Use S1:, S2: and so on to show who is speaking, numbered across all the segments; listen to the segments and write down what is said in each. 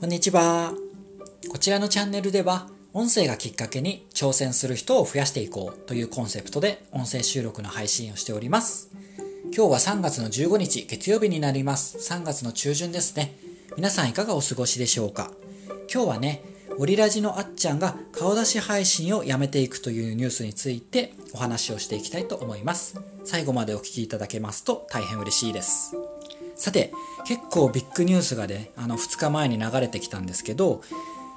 S1: こんにちは。こちらのチャンネルでは、音声がきっかけに挑戦する人を増やしていこうというコンセプトで音声収録の配信をしております。今日は3月の15日月曜日になります。3月の中旬ですね。皆さんいかがお過ごしでしょうか？今日はね、オリラジのあっちゃんが顔出し配信をやめていくというニュースについてお話をしていきたいと思います。最後までお聞きいただけますと大変嬉しいです。さて、結構ビッグニュースがね、あの2日前に流れてきたんですけど、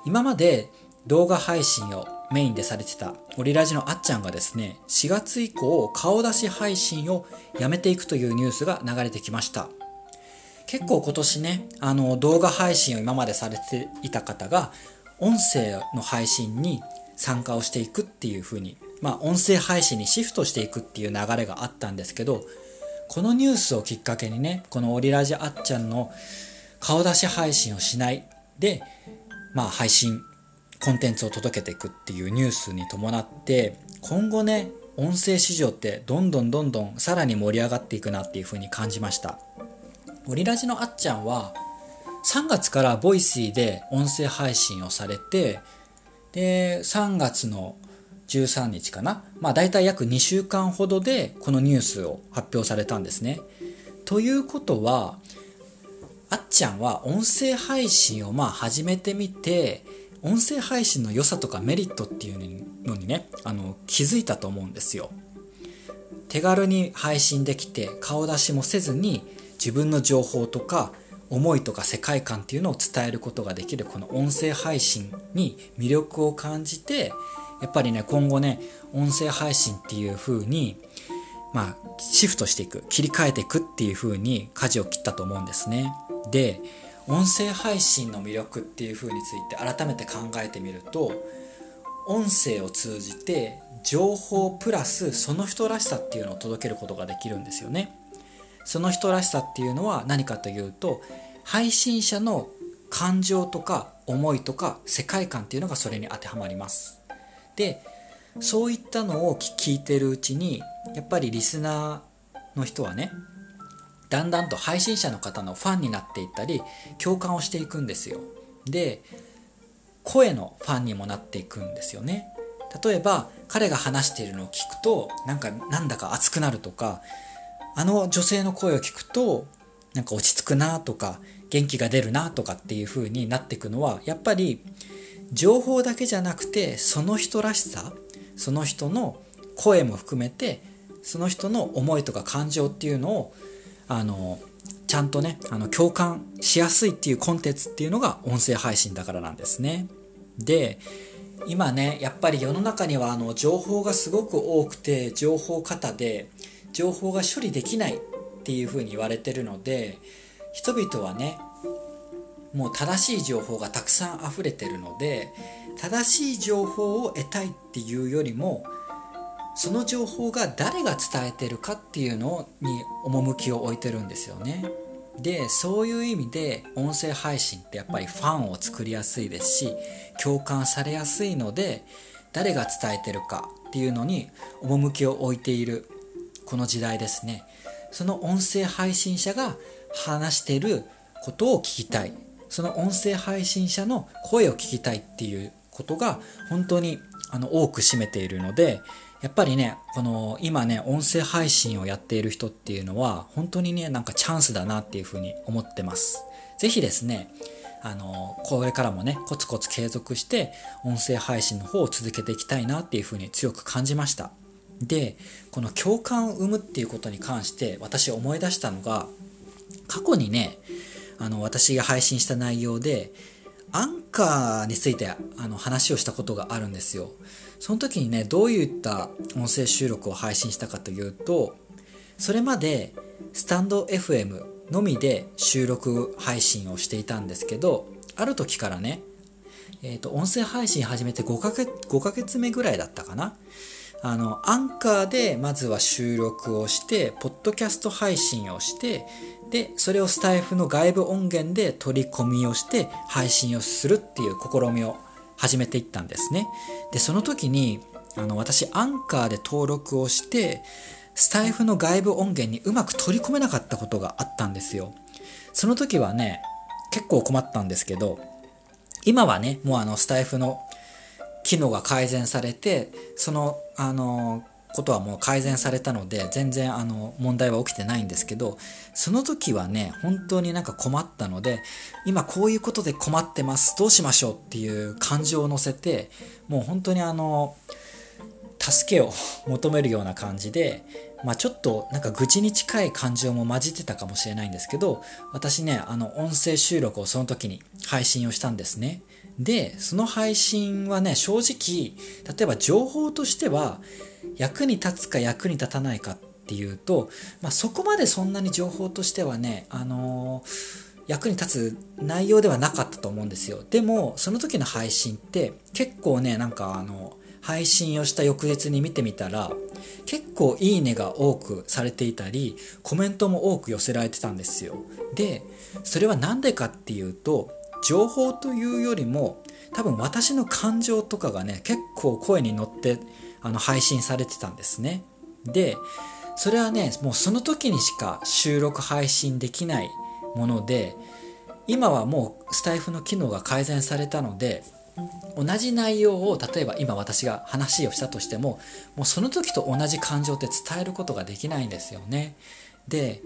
S1: 今まで動画配信をメインでされてたオリラジのあっちゃんがですね、4月以降顔出し配信をやめていくというニュースが流れてきました。結構今年ね、あの動画配信を今までされていた方が、音声の配信に参加をしていくっていう風に、まあ音声配信にシフトしていくっていう流れがあったんですけど、このニュースをきっかけにね、このオリラジあっちゃんの顔出し配信をしないで、まあ配信、コンテンツを届けていくっていうニュースに伴って、今後ね、音声市場ってどんどんどんどんさらに盛り上がっていくなっていうふうに感じました。オリラジのあっちゃんは3月からボイシーで音声配信をされて、で、3月の13日かな。まあ大体約2週間ほどでこのニュースを発表されたんですね。ということは、あっちゃんは音声配信をまあ始めてみて、音声配信の良さとかメリットっていうのにね、あの気づいたと思うんですよ。手軽に配信できて顔出しもせずに自分の情報とか思いとか世界観っていうのを伝えることができるこの音声配信に魅力を感じてやっぱりね、今後ね、音声配信っていう風に、まあ、シフトしていく、切り替えていくっていう風に舵を切ったと思うんですね。で、音声配信の魅力っていう風について改めて考えてみると、音声を通じて情報プラスその人らしさっていうのを届けることができるんですよね。その人らしさっていうのは何かというと、配信者の感情とか思いとか世界観っていうのがそれに当てはまります。でそういったのを聞いてるうちにやっぱりリスナーの人はねだんだんと配信者の方のファンになっていったり共感をしていくんですよ。で声のファンにもなっていくんですよね。例えば彼が話しているのを聞くとなんかなんだか熱くなるとかあの女性の声を聞くとなんか落ち着くなとか元気が出るなとかっていう風になっていくのはやっぱり情報だけじゃなくてその人らしさその人の声も含めてその人の思いとか感情っていうのをあのちゃんとねあの共感しやすいっていうコンテンツっていうのが音声配信だからなんですね。で今ねやっぱり世の中にはあの情報がすごく多くて情報過多で情報が処理できないっていうふうに言われてるので人々はねもう正しい情報がたくさん溢れてるので正しい情報を得たいっていうよりもその情報が誰が伝えてるかっていうのに趣を置いてるんですよね。でそういう意味で音声配信ってやっぱりファンを作りやすいですし共感されやすいので誰が伝えてるかっていうのに趣を置いているこの時代ですね。その音声配信者が話してることを聞きたい。その音声配信者の声を聞きたいっていうことが本当にあの多く占めているのでやっぱりねこの今ね音声配信をやっている人っていうのは本当にねなんかチャンスだなっていうふうに思ってます。是非ですねあのこれからもねコツコツ継続して音声配信の方を続けていきたいなっていうふうに強く感じました。でこの共感を生むっていうことに関して私思い出したのが過去にねあの私が配信した内容でアンカーについてあの話をしたことがあるんですよ。その時にねどういった音声収録を配信したかというとそれまでスタンド FM のみで収録配信をしていたんですけどある時からね、えーと、音声配信始めて5ヶ月 ,5 ヶ月目ぐらいだったかなあのアンカーでまずは収録をしてポッドキャスト配信をしてで、それをスタイフの外部音源で取り込みをして配信をするっていう試みを始めていったんですね。で、その時に、あの、私、アンカーで登録をして、スタイフの外部音源にうまく取り込めなかったことがあったんですよ。その時はね、結構困ったんですけど、今はね、もうあのスタイフの機能が改善されて、その、あの、ことはもう改善されたので、全然あの問題は起きてないんですけど、その時はね、本当になんか困ったので、今こういうことで困ってます、どうしましょうっていう感情を乗せて、もう本当にあの、助けを求めるような感じで、まあ、ちょっとなんか愚痴に近い感情も混じってたかもしれないんですけど、私ね、あの音声収録をその時に配信をしたんですね。で、その配信はね、正直、例えば情報としては役に立つか役に立たないかっていうと、まあ、そこまでそんなに情報としてはね、あのー役に立つ内容ではなかったと思うんですよ。でも、その時の配信って結構ね、なんかあの、配信をした翌日に見てみたら結構いいねが多くされていたりコメントも多く寄せられてたんですよ。でそれは何でかっていうと情報というよりも多分私の感情とかがね結構声に乗ってあの配信されてたんですね。でそれはねもうその時にしか収録配信できないもので今はもうスタイフの機能が改善されたので同じ内容を例えば今私が話をしたとしてももうその時と同じ感情って伝えることができないんですよね。で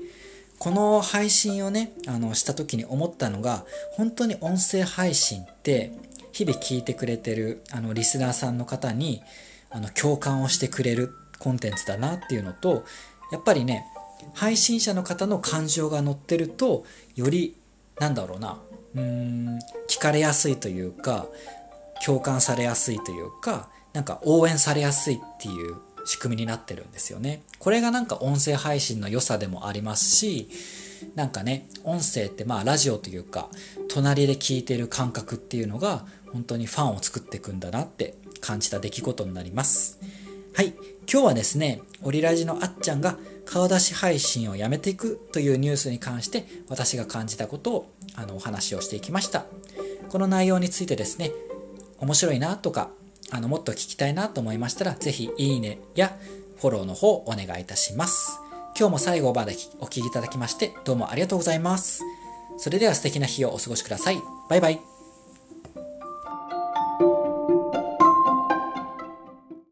S1: この配信をねあのした時に思ったのが本当に音声配信って日々聞いてくれてるあのリスナーさんの方にあの共感をしてくれるコンテンツだなっていうのとやっぱりね配信者の方の感情が乗ってるとよりなんだろうなうーん聞かれやすいというか共感されやすいというか、なんか応援されやすいっていう仕組みになってるんですよね。これがなんか音声配信の良さでもありますし、なんかね、音声ってまあラジオというか、隣で聞いてる感覚っていうのが本当にファンを作っていくんだなって感じた出来事になります。はい。今日はですね、オリラジのあっちゃんが顔出し配信をやめていくというニュースに関して私が感じたことをあのお話をしていきました。この内容についてですね、面白いなとか、あの、もっと聞きたいなと思いましたら、ぜひいいねやフォローの方お願いいたします。今日も最後までお聴きいただきまして、どうもありがとうございます。それでは素敵な日をお過ごしください。バイバイ。